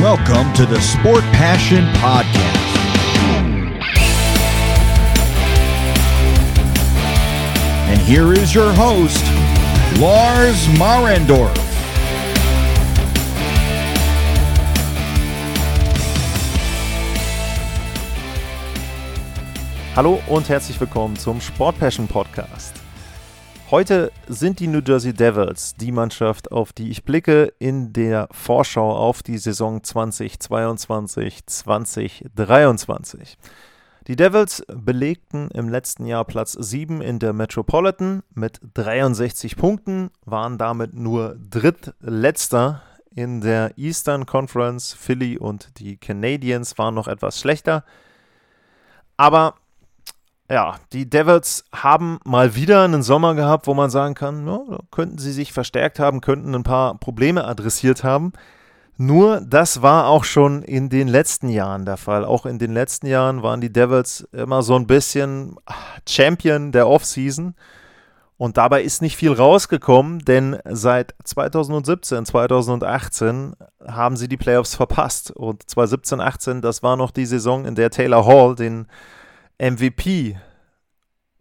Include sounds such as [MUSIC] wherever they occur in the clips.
Welcome to the Sport Passion Podcast. And here is your host, Lars Marendorf. Hallo und herzlich willkommen zum Sport Passion Podcast. Heute sind die New Jersey Devils die Mannschaft, auf die ich blicke in der Vorschau auf die Saison 2022-2023. Die Devils belegten im letzten Jahr Platz 7 in der Metropolitan mit 63 Punkten, waren damit nur drittletzter in der Eastern Conference. Philly und die Canadiens waren noch etwas schlechter. Aber ja, die Devils haben mal wieder einen Sommer gehabt, wo man sagen kann, ja, könnten sie sich verstärkt haben, könnten ein paar Probleme adressiert haben. Nur das war auch schon in den letzten Jahren der Fall. Auch in den letzten Jahren waren die Devils immer so ein bisschen Champion der Offseason. Und dabei ist nicht viel rausgekommen, denn seit 2017, 2018 haben sie die Playoffs verpasst. Und 2017, 18, das war noch die Saison, in der Taylor Hall den MVP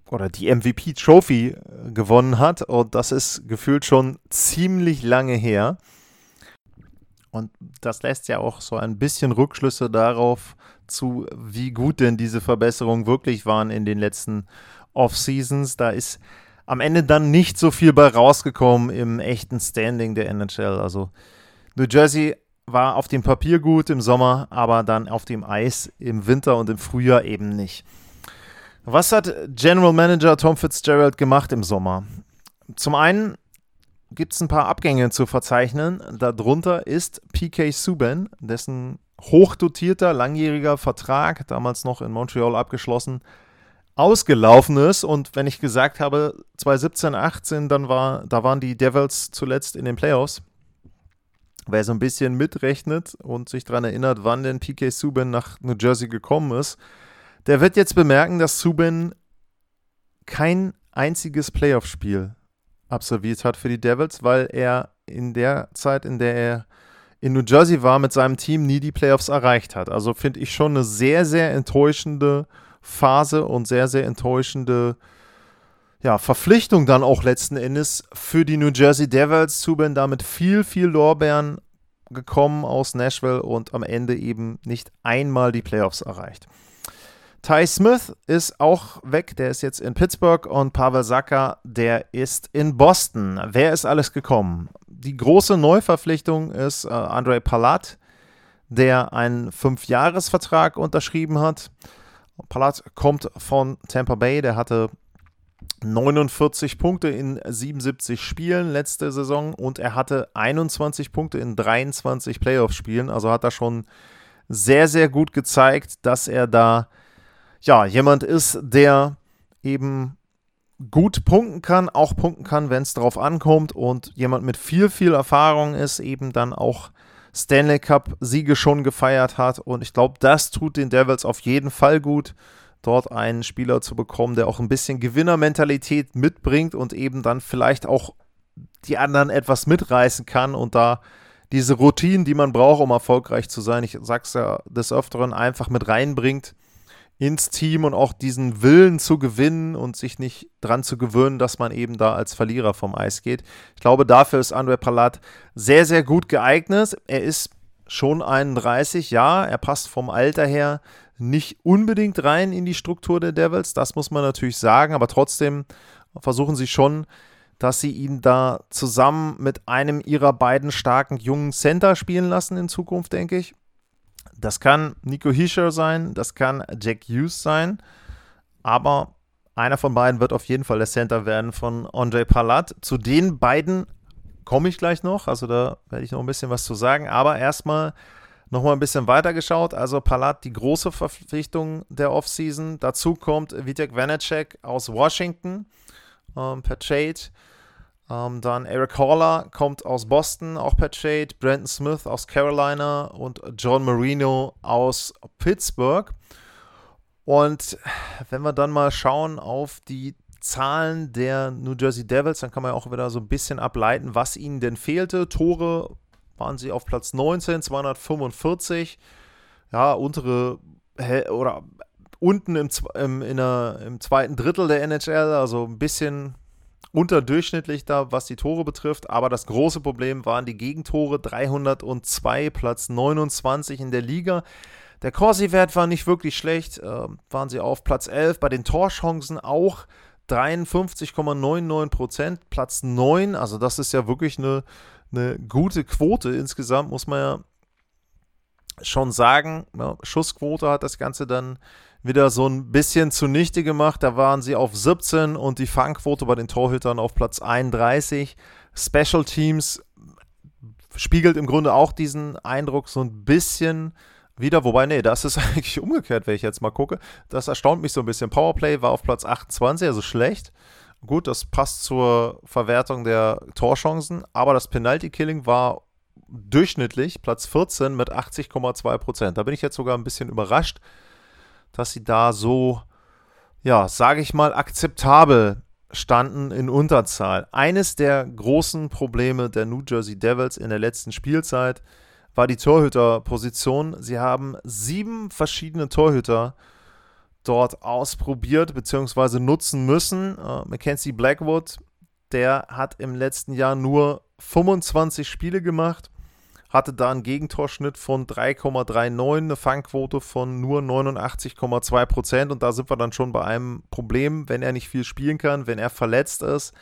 oder die MVP-Trophy äh, gewonnen hat. Und das ist gefühlt schon ziemlich lange her. Und das lässt ja auch so ein bisschen Rückschlüsse darauf zu, wie gut denn diese Verbesserungen wirklich waren in den letzten Off-Seasons. Da ist am Ende dann nicht so viel bei rausgekommen im echten Standing der NHL. Also New Jersey war auf dem Papier gut im Sommer, aber dann auf dem Eis im Winter und im Frühjahr eben nicht. Was hat General Manager Tom Fitzgerald gemacht im Sommer? Zum einen gibt es ein paar Abgänge zu verzeichnen. Darunter ist PK Subban, dessen hochdotierter, langjähriger Vertrag, damals noch in Montreal abgeschlossen, ausgelaufen ist. Und wenn ich gesagt habe, 2017, 18, dann war, da waren die Devils zuletzt in den Playoffs. Wer so ein bisschen mitrechnet und sich daran erinnert, wann denn PK Subban nach New Jersey gekommen ist, der wird jetzt bemerken, dass Subin kein einziges Playoff-Spiel absolviert hat für die Devils, weil er in der Zeit, in der er in New Jersey war, mit seinem Team nie die Playoffs erreicht hat. Also finde ich schon eine sehr, sehr enttäuschende Phase und sehr, sehr enttäuschende ja, Verpflichtung dann auch letzten Endes für die New Jersey Devils. Subin damit viel, viel Lorbeeren gekommen aus Nashville und am Ende eben nicht einmal die Playoffs erreicht. Ty Smith ist auch weg, der ist jetzt in Pittsburgh und Pavel Saka, der ist in Boston. Wer ist alles gekommen? Die große Neuverpflichtung ist äh, Andre Palat, der einen Fünfjahresvertrag unterschrieben hat. Palat kommt von Tampa Bay, der hatte 49 Punkte in 77 Spielen letzte Saison und er hatte 21 Punkte in 23 Playoff-Spielen. Also hat er schon sehr, sehr gut gezeigt, dass er da ja, jemand ist, der eben gut punkten kann, auch punkten kann, wenn es darauf ankommt und jemand mit viel, viel Erfahrung ist, eben dann auch Stanley Cup-Siege schon gefeiert hat. Und ich glaube, das tut den Devils auf jeden Fall gut, dort einen Spieler zu bekommen, der auch ein bisschen Gewinnermentalität mitbringt und eben dann vielleicht auch die anderen etwas mitreißen kann und da diese Routinen, die man braucht, um erfolgreich zu sein, ich sag's ja des Öfteren, einfach mit reinbringt ins Team und auch diesen Willen zu gewinnen und sich nicht dran zu gewöhnen, dass man eben da als Verlierer vom Eis geht. Ich glaube, dafür ist Andre Palat sehr, sehr gut geeignet. Er ist schon 31, ja, er passt vom Alter her nicht unbedingt rein in die Struktur der Devils, das muss man natürlich sagen, aber trotzdem versuchen sie schon, dass sie ihn da zusammen mit einem ihrer beiden starken jungen Center spielen lassen in Zukunft, denke ich. Das kann Nico Hischer sein, das kann Jack Hughes sein, aber einer von beiden wird auf jeden Fall der Center werden von Andre Palat. Zu den beiden komme ich gleich noch, also da werde ich noch ein bisschen was zu sagen, aber erstmal nochmal ein bisschen weiter geschaut. Also Palat, die große Verpflichtung der Offseason. Dazu kommt Vitek Vanacek aus Washington ähm, per Trade. Ähm, dann Eric Haller kommt aus Boston, auch per Trade. Brandon Smith aus Carolina und John Marino aus Pittsburgh. Und wenn wir dann mal schauen auf die Zahlen der New Jersey Devils, dann kann man ja auch wieder so ein bisschen ableiten, was ihnen denn fehlte. Tore waren sie auf Platz 19, 245. Ja, untere oder unten im, im, der, im zweiten Drittel der NHL, also ein bisschen unterdurchschnittlich da, was die Tore betrifft. Aber das große Problem waren die Gegentore. 302, Platz 29 in der Liga. Der Corsi-Wert war nicht wirklich schlecht. Äh, waren sie auf Platz 11. Bei den Torchancen auch 53,99 Prozent. Platz 9. Also, das ist ja wirklich eine, eine gute Quote insgesamt, muss man ja schon sagen. Ja, Schussquote hat das Ganze dann wieder so ein bisschen zunichte gemacht. Da waren sie auf 17 und die Fangquote bei den Torhütern auf Platz 31. Special Teams spiegelt im Grunde auch diesen Eindruck so ein bisschen wieder, wobei, nee, das ist [LAUGHS] eigentlich umgekehrt, wenn ich jetzt mal gucke. Das erstaunt mich so ein bisschen. Powerplay war auf Platz 28, also schlecht. Gut, das passt zur Verwertung der Torchancen, aber das Penalty-Killing war durchschnittlich Platz 14 mit 80,2 Prozent. Da bin ich jetzt sogar ein bisschen überrascht dass sie da so, ja, sage ich mal, akzeptabel standen in Unterzahl. Eines der großen Probleme der New Jersey Devils in der letzten Spielzeit war die Torhüterposition. Sie haben sieben verschiedene Torhüter dort ausprobiert bzw. nutzen müssen. Uh, Mackenzie Blackwood, der hat im letzten Jahr nur 25 Spiele gemacht hatte da einen Gegentorschnitt von 3,39, eine Fangquote von nur 89,2 Prozent. Und da sind wir dann schon bei einem Problem, wenn er nicht viel spielen kann, wenn er verletzt ist,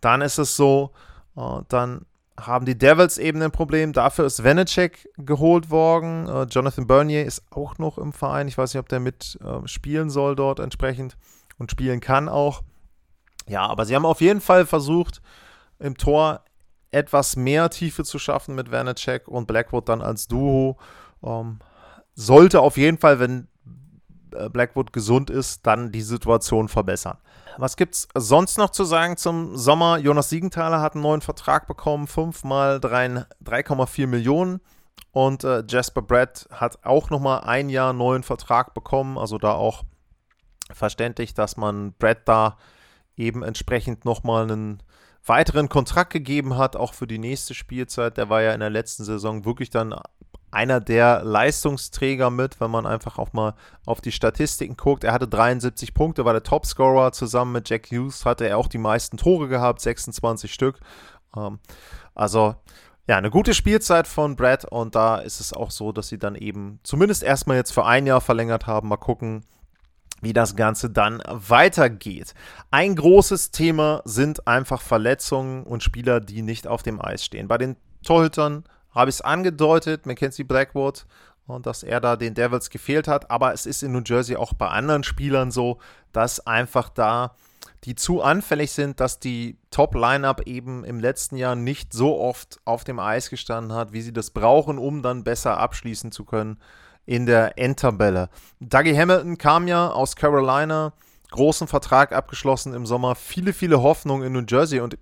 dann ist es so, äh, dann haben die Devils eben ein Problem. Dafür ist Vanacek geholt worden. Äh, Jonathan Bernier ist auch noch im Verein. Ich weiß nicht, ob der mit äh, spielen soll dort entsprechend und spielen kann auch. Ja, aber sie haben auf jeden Fall versucht, im Tor etwas mehr Tiefe zu schaffen mit Vanacek und Blackwood dann als Duo. Ähm, sollte auf jeden Fall, wenn äh, Blackwood gesund ist, dann die Situation verbessern. Was gibt es sonst noch zu sagen zum Sommer? Jonas Siegenthaler hat einen neuen Vertrag bekommen, 5 mal 3,4 Millionen. Und äh, Jasper Brett hat auch nochmal ein Jahr neuen Vertrag bekommen. Also da auch verständlich, dass man Brett da eben entsprechend nochmal einen weiteren Kontrakt gegeben hat, auch für die nächste Spielzeit. Der war ja in der letzten Saison wirklich dann einer der Leistungsträger mit, wenn man einfach auch mal auf die Statistiken guckt. Er hatte 73 Punkte, war der Topscorer. Zusammen mit Jack Hughes hatte er auch die meisten Tore gehabt, 26 Stück. Ähm, also ja, eine gute Spielzeit von Brad und da ist es auch so, dass sie dann eben zumindest erstmal jetzt für ein Jahr verlängert haben. Mal gucken, wie das Ganze dann weitergeht. Ein großes Thema sind einfach Verletzungen und Spieler, die nicht auf dem Eis stehen. Bei den Torhütern habe ich es angedeutet, Mackenzie Blackwood, und dass er da den Devils gefehlt hat. Aber es ist in New Jersey auch bei anderen Spielern so, dass einfach da die zu anfällig sind, dass die Top-Lineup eben im letzten Jahr nicht so oft auf dem Eis gestanden hat, wie sie das brauchen, um dann besser abschließen zu können in der Endtabelle. Dougie Hamilton kam ja aus Carolina, großen Vertrag abgeschlossen im Sommer, viele, viele Hoffnungen in New Jersey und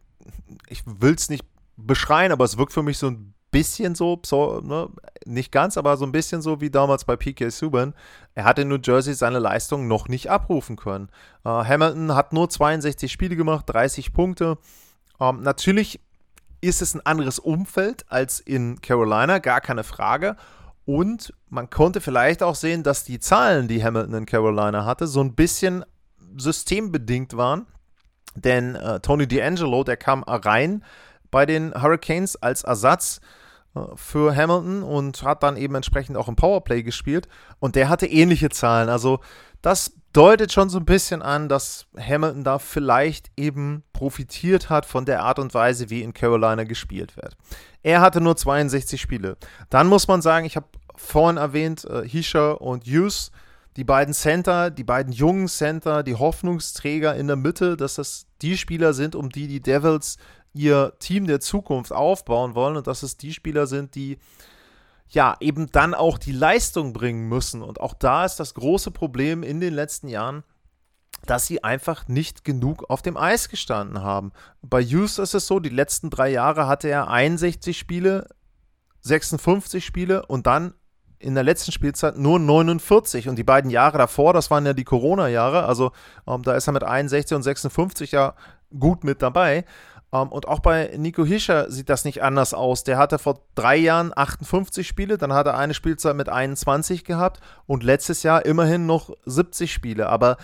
ich will es nicht beschreien, aber es wirkt für mich so ein bisschen so, so ne, nicht ganz, aber so ein bisschen so wie damals bei PK Subban. Er hat in New Jersey seine Leistung noch nicht abrufen können. Äh, Hamilton hat nur 62 Spiele gemacht, 30 Punkte. Ähm, natürlich ist es ein anderes Umfeld als in Carolina, gar keine Frage. Und man konnte vielleicht auch sehen, dass die Zahlen, die Hamilton in Carolina hatte, so ein bisschen systembedingt waren. Denn äh, Tony D'Angelo, der kam rein bei den Hurricanes als Ersatz äh, für Hamilton und hat dann eben entsprechend auch im Powerplay gespielt. Und der hatte ähnliche Zahlen. Also das deutet schon so ein bisschen an, dass Hamilton da vielleicht eben profitiert hat von der Art und Weise, wie in Carolina gespielt wird. Er hatte nur 62 Spiele. Dann muss man sagen, ich habe vorhin erwähnt, äh, Hischer und Hughes, die beiden Center, die beiden jungen Center, die Hoffnungsträger in der Mitte, dass das die Spieler sind, um die die Devils ihr Team der Zukunft aufbauen wollen und dass es die Spieler sind, die ja eben dann auch die Leistung bringen müssen. Und auch da ist das große Problem in den letzten Jahren, dass sie einfach nicht genug auf dem Eis gestanden haben. Bei Hughes ist es so, die letzten drei Jahre hatte er 61 Spiele, 56 Spiele und dann in der letzten Spielzeit nur 49 und die beiden Jahre davor, das waren ja die Corona-Jahre, also ähm, da ist er mit 61 und 56 ja gut mit dabei. Um, ähm, und auch bei Nico Hischer sieht das nicht anders aus. Der hatte vor drei Jahren 58 Spiele, dann hat er eine Spielzeit mit 21 gehabt und letztes Jahr immerhin noch 70 Spiele. Aber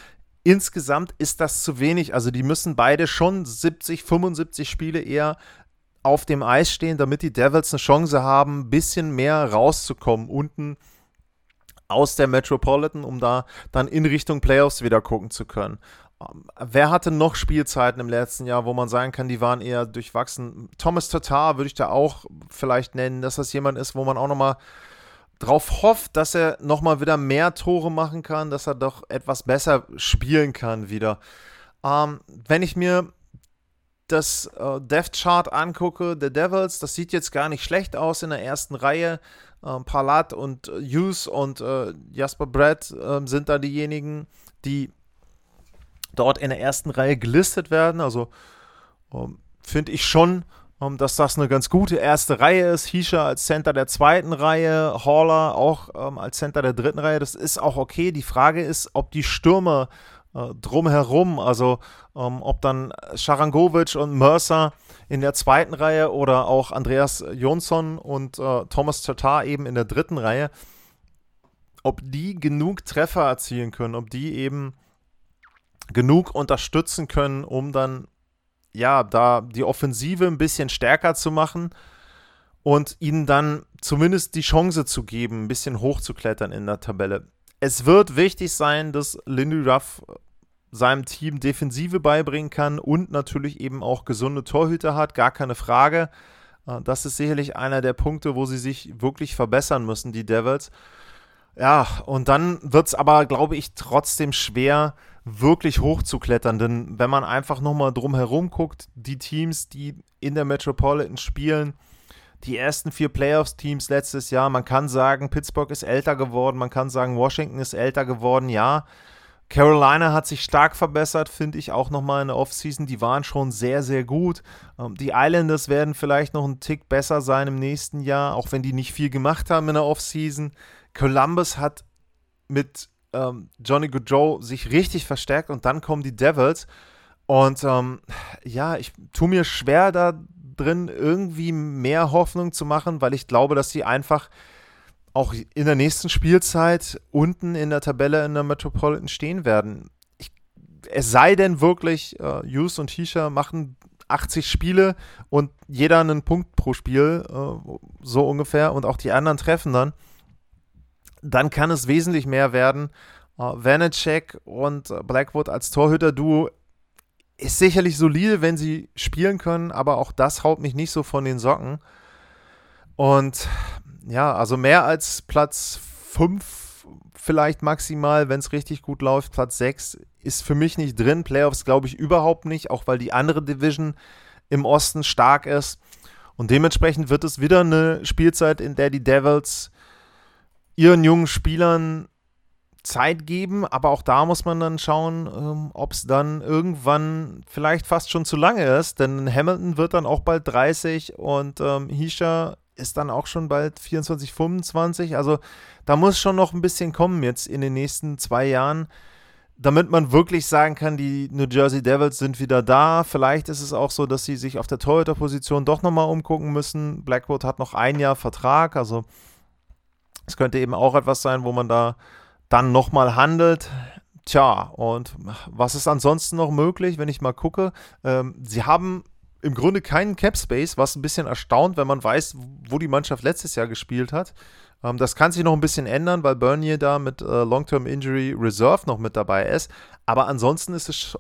insgesamt ist das zu wenig. Also die müssen beide schon 70, 75 Spiele eher auf dem Eis stehen, damit die Devils eine Chance haben, ein bisschen mehr rauszukommen unten aus der Metropolitan, um da dann in Richtung Playoffs wieder gucken zu können. Ähm, wer hatte noch Spielzeiten im letzten Jahr, wo man sagen kann, die waren eher durchwachsen? Thomas Tatar würde ich da auch vielleicht nennen, dass das jemand ist, wo man auch nochmal drauf hofft, dass er nochmal wieder mehr Tore machen kann, dass er doch etwas besser spielen kann wieder. Ähm, wenn ich mir das äh, Death Chart angucke, der Devils, das sieht jetzt gar nicht schlecht aus in der ersten Reihe. Ähm, Palat und äh, Hughes und äh, Jasper Brett äh, sind da diejenigen, die dort in der ersten Reihe gelistet werden. Also ähm, finde ich schon, ähm, dass das eine ganz gute erste Reihe ist. Hisha als Center der zweiten Reihe, Haller auch ähm, als Center der dritten Reihe. Das ist auch okay. Die Frage ist, ob die Stürmer drumherum, also ähm, ob dann Sharangovic und Mercer in der zweiten Reihe oder auch Andreas Jonsson und äh, Thomas Tatar eben in der dritten Reihe, ob die genug Treffer erzielen können, ob die eben genug unterstützen können, um dann ja, da die Offensive ein bisschen stärker zu machen und ihnen dann zumindest die Chance zu geben, ein bisschen hochzuklettern in der Tabelle. Es wird wichtig sein, dass Lindy Ruff seinem Team Defensive beibringen kann und natürlich eben auch gesunde Torhüter hat, gar keine Frage. Äh, das ist sicherlich einer der Punkte, wo sie sich wirklich verbessern müssen, die Devils. Ja, und dann wird es aber, glaube ich, trotzdem schwer, wirklich hochzuklettern. Denn wenn man einfach nochmal drum herum guckt, die Teams, die in der Metropolitan spielen, die ersten vier Playoffs-Teams letztes Jahr, man kann sagen, Pittsburgh ist älter geworden, man kann sagen, Washington ist älter geworden, ja. Carolina hat sich stark verbessert, finde ich auch nochmal in der Offseason. Die waren schon sehr, sehr gut. Ähm, die Islanders werden vielleicht noch einen Tick besser sein im nächsten Jahr, auch wenn die nicht viel gemacht haben in der Offseason. Columbus hat mit ähm, Johnny Goodrow sich richtig verstärkt und dann kommen die Devils. Und ähm, ja, ich tue mir schwer da drin, irgendwie mehr Hoffnung zu machen, weil ich glaube, dass sie einfach auch in der nächsten Spielzeit unten in der Tabelle in der Metropolitan stehen werden. Ich, es sei denn wirklich, äh, Hughes und Hisha machen 80 Spiele und jeder einen Punkt pro Spiel, äh, so ungefähr, und auch die anderen treffen dann dann kann es wesentlich mehr werden. Uh, Vanacek und Blackwood als Torhüter-Duo ist sicherlich solide, wenn sie spielen können, aber auch das haut mich nicht so von den Socken. Und ja, also mehr als Platz 5 vielleicht maximal, wenn es richtig gut läuft. Platz 6 ist für mich nicht drin. Playoffs glaube ich überhaupt nicht, auch weil die andere Division im Osten stark ist. Und dementsprechend wird es wieder eine Spielzeit, in der die Devils ihren jungen Spielern Zeit geben, aber auch da muss man dann schauen, ähm, ob es dann irgendwann vielleicht fast schon zu lange ist, denn Hamilton wird dann auch bald 30 und ähm, Hisha ist dann auch schon bald 24, 25. Also da muss schon noch ein bisschen kommen jetzt in den nächsten zwei Jahren, damit man wirklich sagen kann, die New Jersey Devils sind wieder da. Vielleicht ist es auch so, dass sie sich auf der Torhüter-Position doch nochmal umgucken müssen. Blackwood hat noch ein Jahr Vertrag, also es könnte eben auch etwas sein, wo man da dann nochmal handelt. Tja, und was ist ansonsten noch möglich, wenn ich mal gucke? Ähm, sie haben im Grunde keinen Cap Space, was ein bisschen erstaunt, wenn man weiß, wo die Mannschaft letztes Jahr gespielt hat. Ähm, das kann sich noch ein bisschen ändern, weil Bernier da mit äh, Long-Term Injury Reserve noch mit dabei ist. Aber ansonsten ist es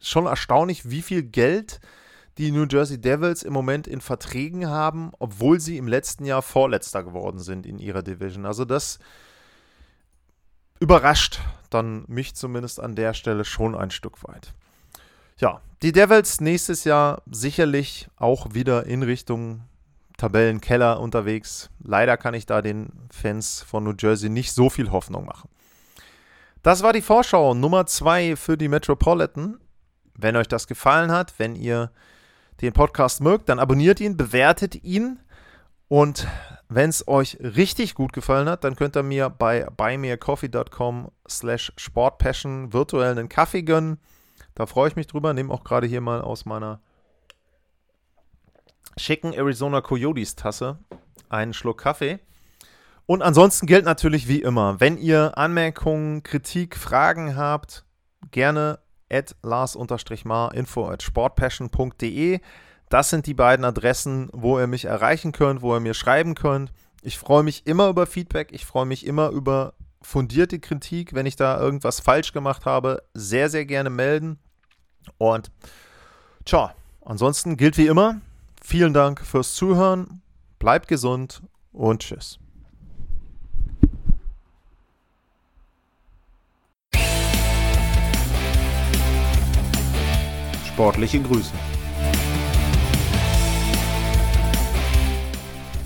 schon erstaunlich, wie viel Geld die New Jersey Devils im Moment in Verträgen haben, obwohl sie im letzten Jahr Vorletzter geworden sind in ihrer Division. Also das überrascht dann mich zumindest an der Stelle schon ein Stück weit. Ja, die Devils nächstes Jahr sicherlich auch wieder in Richtung Tabellenkeller unterwegs. Leider kann ich da den Fans von New Jersey nicht so viel Hoffnung machen. Das war die Vorschau Nummer 2 für die Metropolitan. Wenn euch das gefallen hat, wenn ihr den Podcast mögt, dann abonniert ihn, bewertet ihn und wenn es euch richtig gut gefallen hat, dann könnt ihr mir bei buymeacoffee.com slash sportpassion virtuell einen Kaffee gönnen. Da freue ich mich drüber. Nehme auch gerade hier mal aus meiner schicken Arizona Coyotes Tasse einen Schluck Kaffee. Und ansonsten gilt natürlich wie immer, wenn ihr Anmerkungen, Kritik, Fragen habt, gerne at lars-mar info at sportpassion.de. Das sind die beiden Adressen, wo ihr mich erreichen könnt, wo ihr mir schreiben könnt. Ich freue mich immer über Feedback, ich freue mich immer über fundierte Kritik, wenn ich da irgendwas falsch gemacht habe. Sehr, sehr gerne melden. Und tja, ansonsten gilt wie immer, vielen Dank fürs Zuhören, bleibt gesund und tschüss. Sportliche Grüße.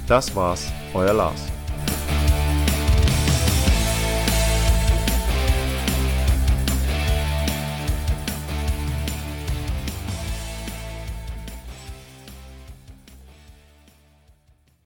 Das war's, euer Lars.